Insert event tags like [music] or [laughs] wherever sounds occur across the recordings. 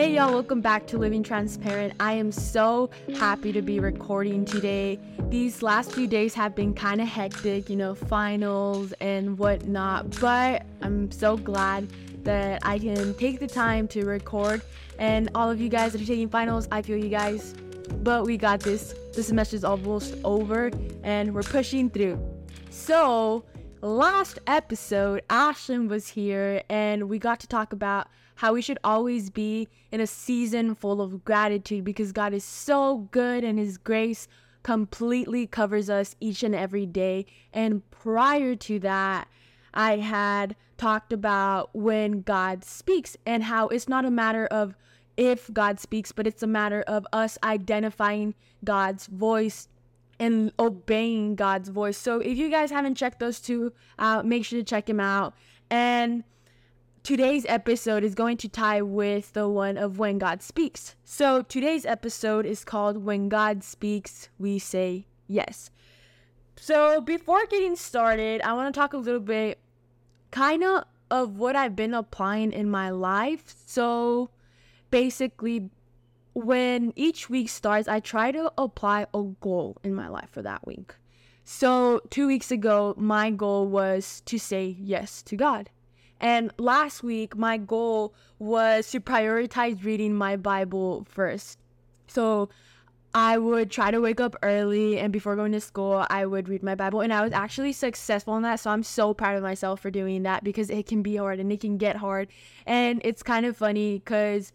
Hey y'all, welcome back to Living Transparent. I am so happy to be recording today. These last few days have been kind of hectic, you know, finals and whatnot, but I'm so glad that I can take the time to record. And all of you guys that are taking finals, I feel you guys, but we got this. The semester is almost over and we're pushing through. So, last episode, Ashlyn was here and we got to talk about how we should always be in a season full of gratitude because God is so good and His grace completely covers us each and every day. And prior to that, I had talked about when God speaks and how it's not a matter of if God speaks, but it's a matter of us identifying God's voice and obeying God's voice. So if you guys haven't checked those two out, make sure to check them out. And today's episode is going to tie with the one of When God Speaks. So today's episode is called When God Speaks, We Say Yes. So before getting started, I want to talk a little bit kind of of what I've been applying in my life. So basically, when each week starts, I try to apply a goal in my life for that week. So, two weeks ago, my goal was to say yes to God. And last week, my goal was to prioritize reading my Bible first. So I would try to wake up early, and before going to school, I would read my Bible. And I was actually successful in that. So I'm so proud of myself for doing that because it can be hard and it can get hard. And it's kind of funny because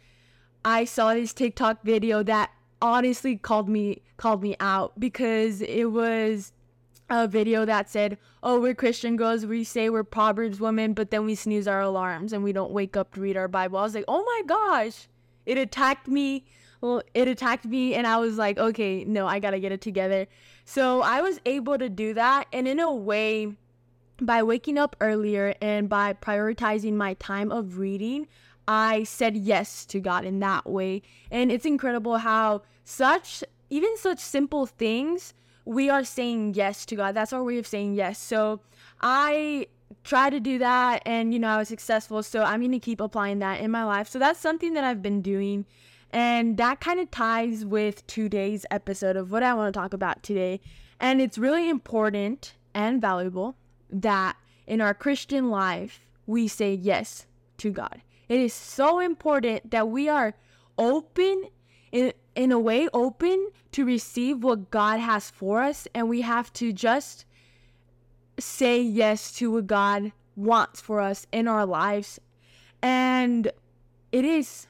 I saw this TikTok video that honestly called me called me out because it was a video that said, "Oh, we're Christian girls. We say we're Proverbs women, but then we snooze our alarms and we don't wake up to read our Bible." I was like, "Oh my gosh!" It attacked me. Well, it attacked me, and I was like, "Okay, no, I gotta get it together." So I was able to do that, and in a way, by waking up earlier and by prioritizing my time of reading, I said yes to God in that way. And it's incredible how such even such simple things we are saying yes to God. That's our way of saying yes. So I try to do that and you know I was successful. So I'm going to keep applying that in my life. So that's something that I've been doing. And that kind of ties with today's episode of what I want to talk about today. And it's really important and valuable that in our Christian life, we say yes to God. It is so important that we are open in, in a way open to receive what God has for us and we have to just say yes to what God wants for us in our lives and it is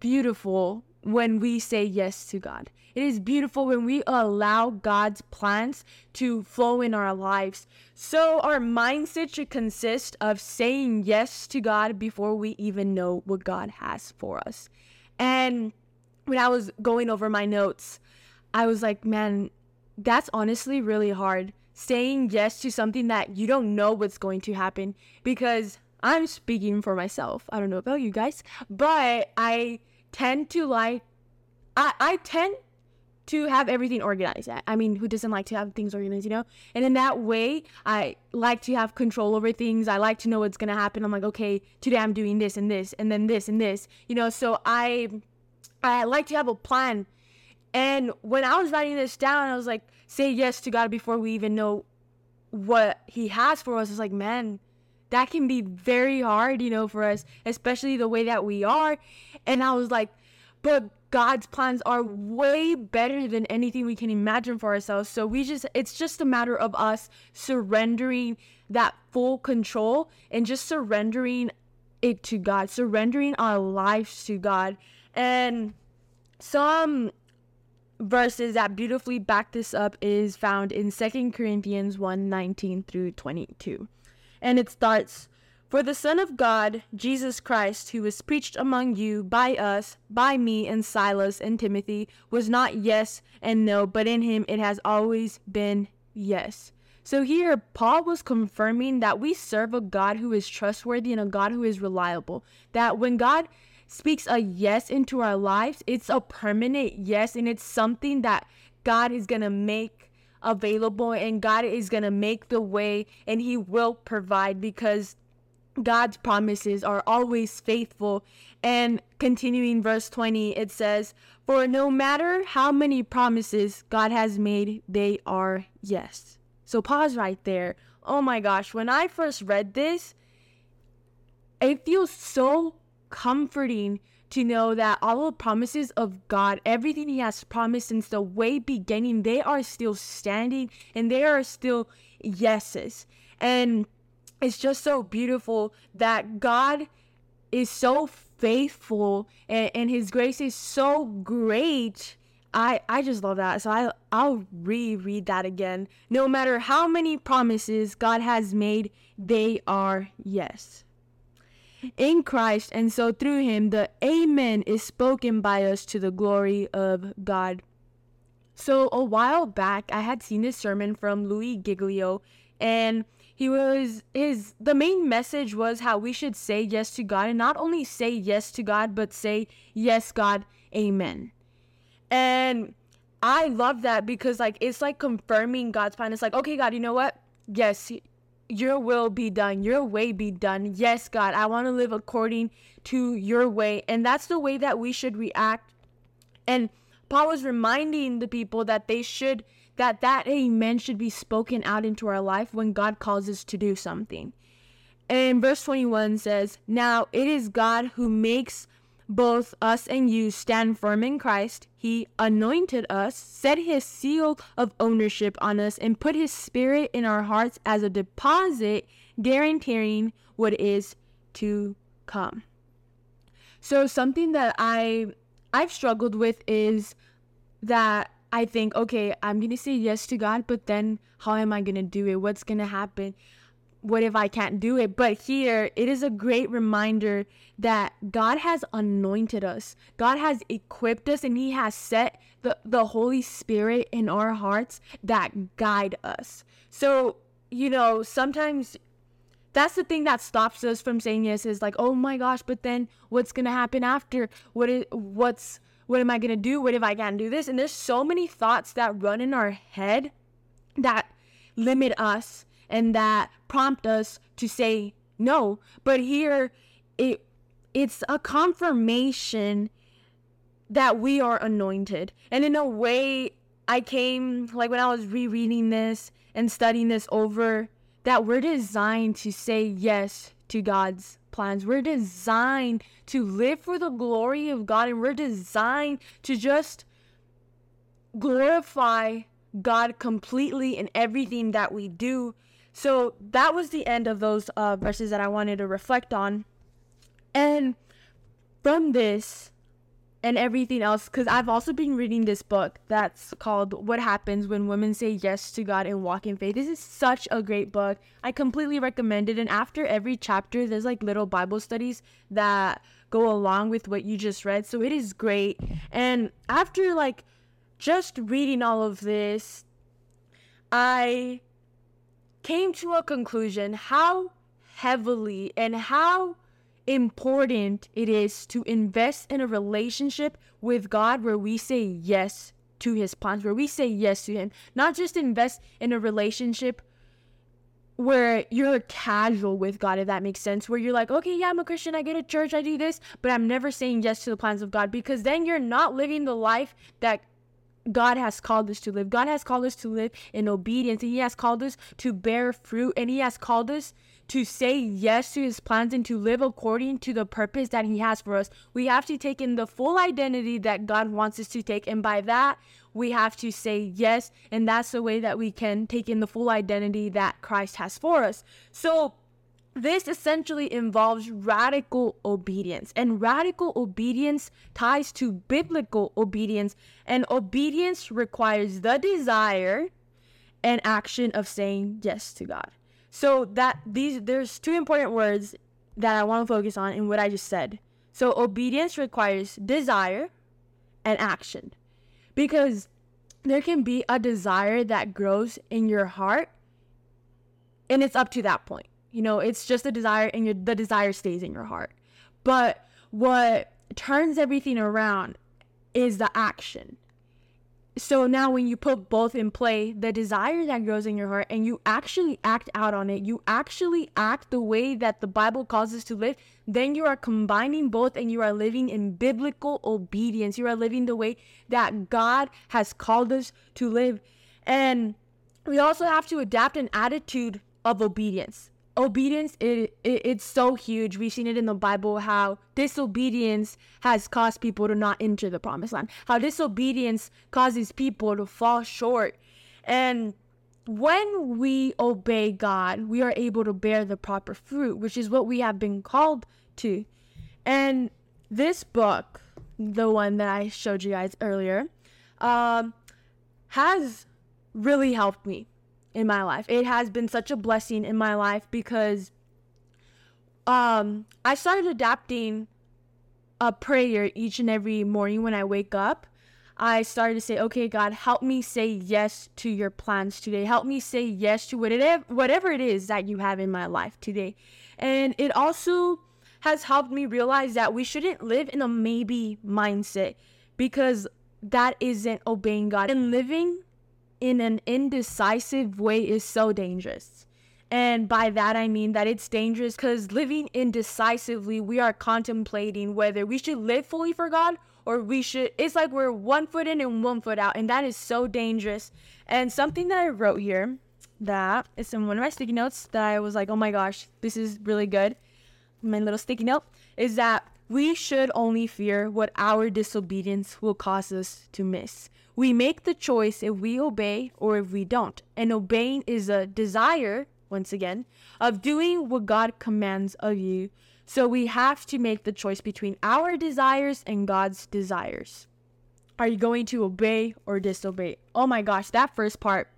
beautiful when we say yes to God. It is beautiful when we allow God's plans to flow in our lives. So, our mindset should consist of saying yes to God before we even know what God has for us. And when I was going over my notes, I was like, man, that's honestly really hard. Saying yes to something that you don't know what's going to happen because I'm speaking for myself. I don't know about you guys, but I tend to like, I, I tend to have everything organized. I mean, who doesn't like to have things organized, you know? And in that way, I like to have control over things. I like to know what's going to happen. I'm like, okay, today I'm doing this and this and then this and this, you know? So I I like to have a plan. And when I was writing this down, I was like, say yes to God before we even know what He has for us. It's like, man, that can be very hard, you know, for us, especially the way that we are. And I was like, but God's plans are way better than anything we can imagine for ourselves. So we just, it's just a matter of us surrendering that full control and just surrendering it to God, surrendering our lives to God. And some verses that beautifully back this up is found in Second Corinthians 1 19 through 22. And it starts For the Son of God, Jesus Christ, who was preached among you by us, by me and Silas and Timothy, was not yes and no, but in him it has always been yes. So here, Paul was confirming that we serve a God who is trustworthy and a God who is reliable. That when God speaks a yes into our lives, it's a permanent yes, and it's something that God is going to make available and God is going to make the way and He will provide because God's promises are always faithful. And continuing verse 20, it says, For no matter how many promises God has made, they are yes. So pause right there. Oh my gosh, when I first read this, it feels so comforting to know that all the promises of God, everything He has promised since the way beginning, they are still standing and they are still yeses. And it's just so beautiful that God is so faithful and, and his grace is so great. I, I just love that. So I I'll reread that again. No matter how many promises God has made, they are yes. In Christ and so through him the amen is spoken by us to the glory of God. So a while back I had seen this sermon from Louis Giglio and he was his the main message was how we should say yes to God and not only say yes to God but say yes God amen. And I love that because like it's like confirming God's plan. It's like, okay, God, you know what? Yes, your will be done, your way be done. Yes, God, I want to live according to your way. And that's the way that we should react. And Paul was reminding the people that they should that that amen should be spoken out into our life when God calls us to do something. And verse 21 says, Now it is God who makes both us and you stand firm in Christ. He anointed us, set his seal of ownership on us, and put his spirit in our hearts as a deposit, guaranteeing what is to come. So something that I I've struggled with is that I think, okay, I'm to say yes to God, but then how am I to do it? What's to happen? What if I can't do it? But here, it is a great reminder that God has anointed us. God has equipped us and He has set the, the Holy Spirit in our hearts that guide us. So, you know, sometimes that's the thing that stops us from saying yes is like, oh my gosh, but then what's to happen after? What is, what's, what am I to do? What if I can't do this? And there's so many thoughts that run in our head that limit us and that prompt us to say no. But here it it's a confirmation that we are anointed. And in a way I came like when I was rereading this and studying this over that we're designed to say yes to God's plans. We're designed to live for the glory of God and we're designed to just glorify God completely in everything that we do. So that was the end of those uh, verses that I wanted to reflect on. And from this, and everything else because I've also been reading this book that's called What Happens When Women Say Yes to God and Walk in Faith. This is such a great book. I completely recommend it. And after every chapter, there's like little Bible studies that go along with what you just read. So it is great. And after like just reading all of this, I came to a conclusion how heavily and how important it is to invest in a relationship with God where we say yes to his plans, where we say yes to him. Not just invest in a relationship where you're casual with God, if that makes sense, where you're like, okay, yeah, I'm a Christian, I go to church, I do this, but I'm never saying yes to the plans of God because then you're not living the life that God has called us to live. God has called us to live in obedience, and He has called us to bear fruit, and He has called us to say yes to his plans and to live according to the purpose that he has for us, we have to take in the full identity that God wants us to take. And by that, we have to say yes. And that's the way that we can take in the full identity that Christ has for us. So, this essentially involves radical obedience, and radical obedience ties to biblical obedience, and obedience requires the desire and action of saying yes to God. So that these there's two important words that I want to focus on in what I just said. So obedience requires desire and action. Because there can be a desire that grows in your heart and it's up to that point. You know, it's just a desire and your, the desire stays in your heart. But what turns everything around is the action. so now when you put both in play, the desire that grows in your heart and you actually act out on it, you actually act the way that the Bible calls us to live, then you are combining both and you are living in biblical obedience. You are living the way that God has called us to live. And we also have to adapt an attitude of obedience obedience it, it, it's so huge. We've seen it in the bible how disobedience has caused people to not enter the promised land. How disobedience causes people to fall short. And when we obey god we are able to bear the proper fruit which is what we have been called to. And this book the one that i showed you guys earlier um, has really helped me in my life. It has been such a blessing in my life because um I started adapting a prayer each and every morning when I wake up. I started to say, "Okay, God, help me say yes to your plans today. Help me say yes to whatever whatever it is that you have in my life today." And it also has helped me realize that we shouldn't live in a maybe mindset because that isn't obeying God. And living in an indecisive way is so dangerous. And by that I mean that it's dangerous because living indecisively, we are contemplating whether we should live fully for God or we should. It's like we're one foot in and one foot out, and that is so dangerous. And something that I wrote here that is in one of my sticky notes that I was like, oh my gosh, this is really good. My little sticky note is that we should only fear what our disobedience will cause us to miss. We make the choice if we obey or if we don't. And obeying is a desire, once again, of doing what God commands of you. So we have to make the choice between our desires and God's desires. Are you going to obey or disobey? Oh my gosh, that first part,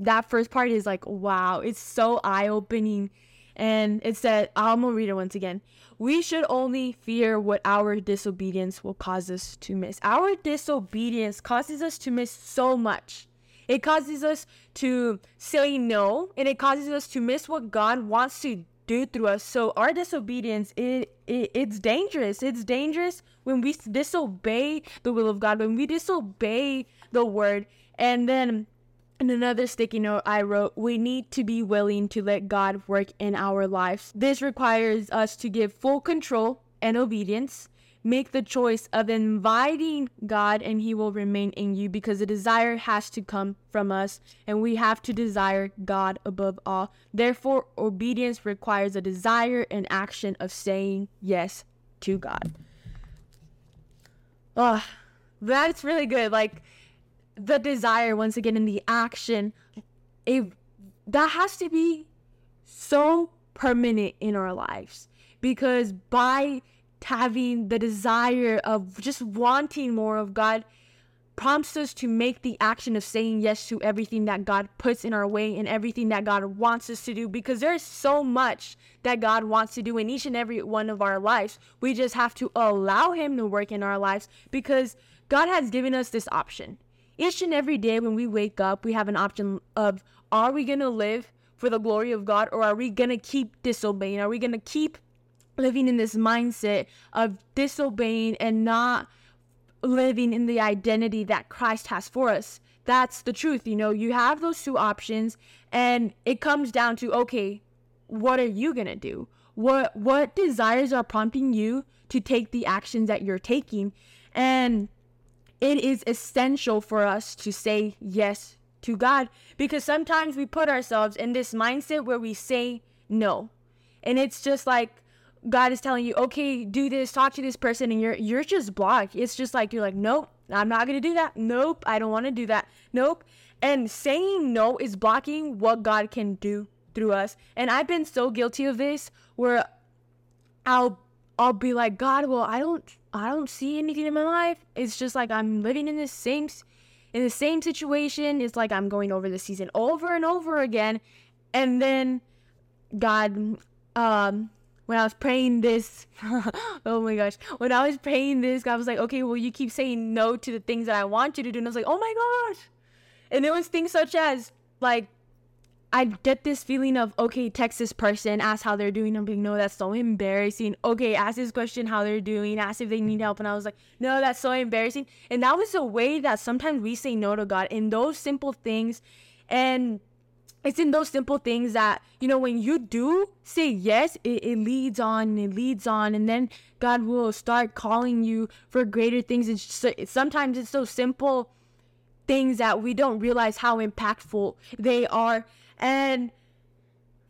that first part is like, wow, it's so eye opening and it said, I'm gonna read it once again. We should only fear what our disobedience will cause us to miss. Our disobedience causes us to miss so much. It causes us to say no, and it causes us to miss what God wants to do through us. So our disobedience, it, it it's dangerous. It's dangerous when we disobey the will of God, when we disobey the word, and then and another sticky note I wrote, we need to be willing to let God work in our lives. This requires us to give full control and obedience. Make the choice of inviting God and He will remain in you because the desire has to come from us and we have to desire God above all. Therefore, obedience requires a desire and action of saying yes to God. Oh, that's really good. Like, the desire once again in the action it that has to be so permanent in our lives. Because by having the desire of just wanting more of God prompts us to make the action of saying yes to everything that God puts in our way and everything that God wants us to do. Because there's so much that God wants to do in each and every one of our lives. We just have to allow Him to work in our lives because God has given us this option each and every day when we wake up, we have an option of are we going to live for the glory of God or are we going to keep disobeying? Are we going to keep living in this mindset of disobeying and not living in the identity that Christ has for us? That's the truth. You know, you have those two options and it comes down to okay, what are you going to do? What what desires are prompting you to take the actions that you're taking? And it is essential for us to say yes to God because sometimes we put ourselves in this mindset where we say no. And it's just like God is telling you, "Okay, do this, talk to this person," and you're you're just blocked. It's just like you're like, "Nope, I'm not going to do that. Nope, I don't want to do that. Nope." And saying no is blocking what God can do through us. And I've been so guilty of this where I'll I'll be like, God, well, I don't, I don't see anything in my life. It's just like I'm living in the same, in the same situation. It's like I'm going over the season over and over again, and then God, um, when I was praying this, [laughs] oh my gosh, when I was praying this, God was like, okay, well, you keep saying no to the things that I want you to do, and I was like, oh my gosh, and it was things such as like I get this feeling of okay, text this person, ask how they're doing. I'm like, no, that's so embarrassing. Okay, ask this question how they're doing, ask if they need help, and I was like, no, that's so embarrassing. And that was a way that sometimes we say no to God in those simple things, and it's in those simple things that you know when you do say yes it, it leads on and it leads on and then god will start calling you for greater things and so, sometimes it's so simple things that we don't realize how impactful they are and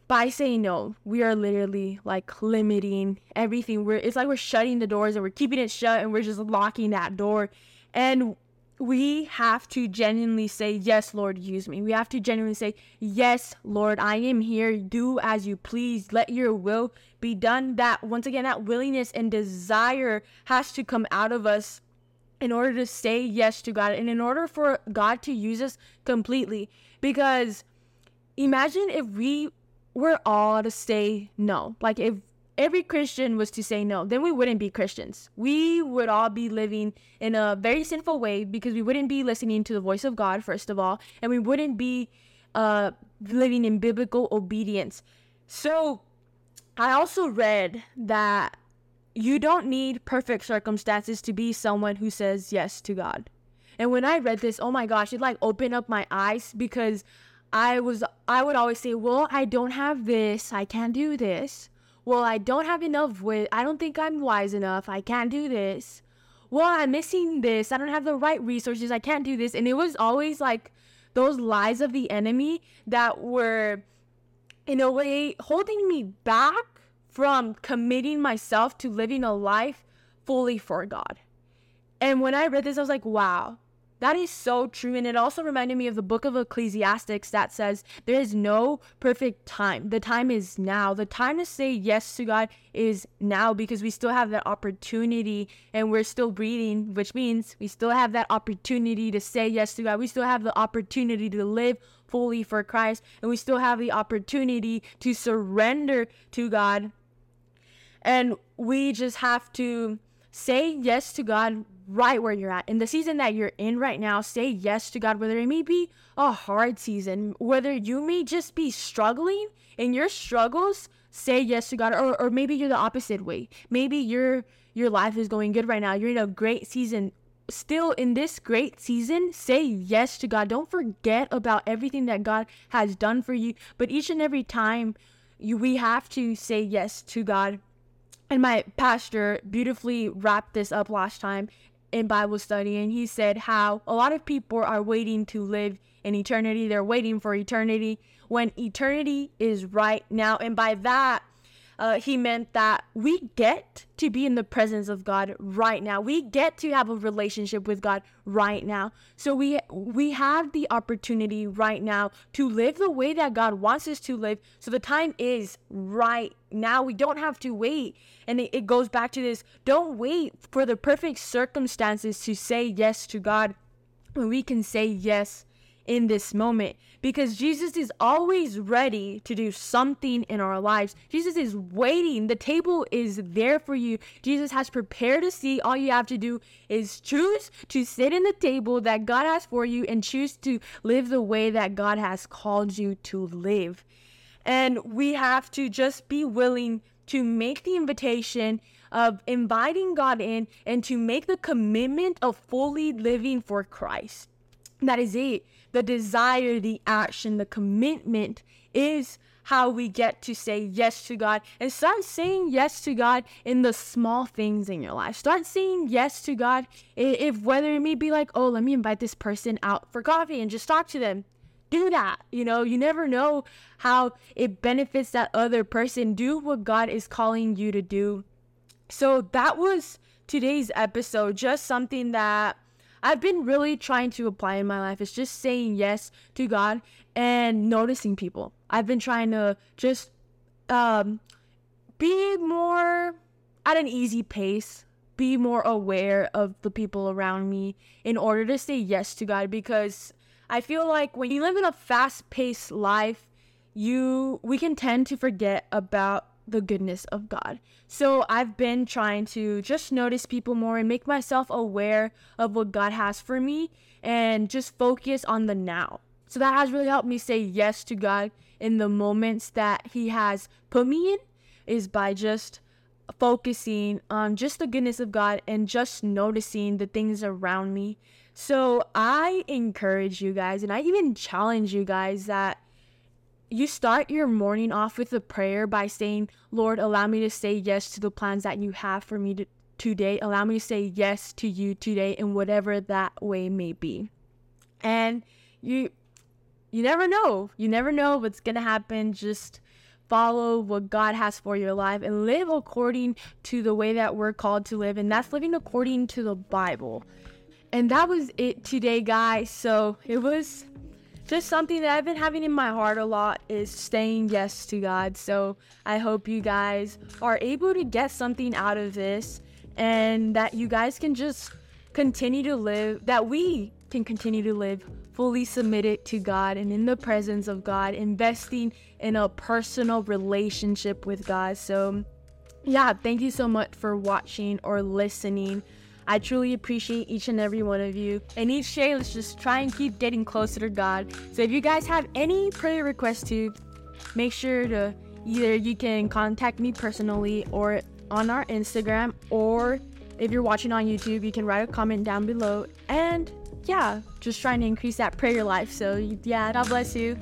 by saying no, we are literally like limiting everything. We're it's like we're shutting the doors and we're keeping it shut and we're just locking that door. And we have to genuinely say, Yes, Lord, use me. We have to genuinely say, Yes, Lord, I am here. Do as you please. Let your will be done. That, once again, that willingness and desire has to come out of us in order to say yes to God and in order for God to use us completely. Because imagine if we were all to say no. Like if every Christian was to say no, then we wouldn't be Christians. We would all be living in a very sinful way because we wouldn't be listening to the voice of God, first of all, and we wouldn't be uh, living in biblical obedience. So I also read that you don't need perfect circumstances to be someone who says yes to God. And when I read this, oh my gosh, it like opened up my eyes because I was I would always say, "Well, I don't have this. I can't do this." Well, I don't have enough with I don't think I'm wise enough. I can't do this. Well, I'm missing this. I don't have the right resources. I can't do this. And it was always like those lies of the enemy that were in a way holding me back from committing myself to living a life fully for God. And when I read this, I was like, wow, that is so true. And it also reminded me of the book of Ecclesiastics that says there is no perfect time. The time is now. The time to say yes to God is now because we still have that opportunity and we're still breathing, which means we still have that opportunity to say yes to God. We still have the opportunity to live fully for Christ and we still have the opportunity to surrender to God. And we just have to say yes to God right where you're at. In the season that you're in right now, say yes to God, whether it may be a hard season, whether you may just be struggling in your struggles, say yes to God. Or, or maybe you're the opposite way. Maybe your your life is going good right now. You're in a great season. Still in this great season, say yes to God. Don't forget about everything that God has done for you. But each and every time you we have to say yes to God and my pastor beautifully wrapped this up last time in Bible study, and he said how a lot of people are waiting to live in eternity. They're waiting for eternity when eternity is right now. And by that, uh, he meant that we get to be in the presence of God right now. We get to have a relationship with God right now. So we we have the opportunity right now to live the way that God wants us to live. So the time is right now. We don't have to wait. And it, it goes back to this: don't wait for the perfect circumstances to say yes to God when we can say yes in this moment because Jesus is always ready to do something in our lives. Jesus is waiting. The table is there for you. Jesus has prepared a seat. All you have to do is choose to sit in the table that God has for you and choose to live the way that God has called you to live. And we have to just be willing to make the invitation of inviting God in and to make the commitment of fully living for Christ. That is it the desire, the action, the commitment is how we get to say yes to God and start saying yes to God in the small things in your life. Start saying yes to God if whether it may be like, oh, let me invite this person out for coffee and just talk to them. Do that. You know, you never know how it benefits that other person. Do what God is calling you to do. So that was today's episode. Just something that I've been really trying to apply in my life is just saying yes to God and noticing people. I've been trying to just um, be more at an easy pace, be more aware of the people around me in order to say yes to God because I feel like when you live in a fast-paced life, you we can tend to forget about the goodness of God. So I've been trying to just notice people more and make myself aware of what God has for me and just focus on the now. So that has really helped me say yes to God in the moments that He has put me in is by just focusing on just the goodness of God and just noticing the things around me. So I encourage you guys and I even challenge you guys that you start your morning off with a prayer by saying, Lord, allow me to say yes to the plans that you have for me to, today. Allow me to say yes to you today in whatever that way may be. And you you never know. You never know what's going to happen. Just follow what God has for your life and live according to the way that we're called to live and that's living according to the Bible. And that was it today, guys. So, it was just something that I've been having in my heart a lot is saying yes to God. So I hope you guys are able to get something out of this and that you guys can just continue to live, that we can continue to live fully submitted to God and in the presence of God, investing in a personal relationship with God. So, yeah, thank you so much for watching or listening. I truly appreciate each and every one of you. And each day, let's just try and keep getting closer to God. So if you guys have any prayer requests to, make sure to either you can contact me personally or on our Instagram, or if you're watching on YouTube, you can write a comment down below. And yeah, just trying to increase that prayer life. So yeah, God bless you.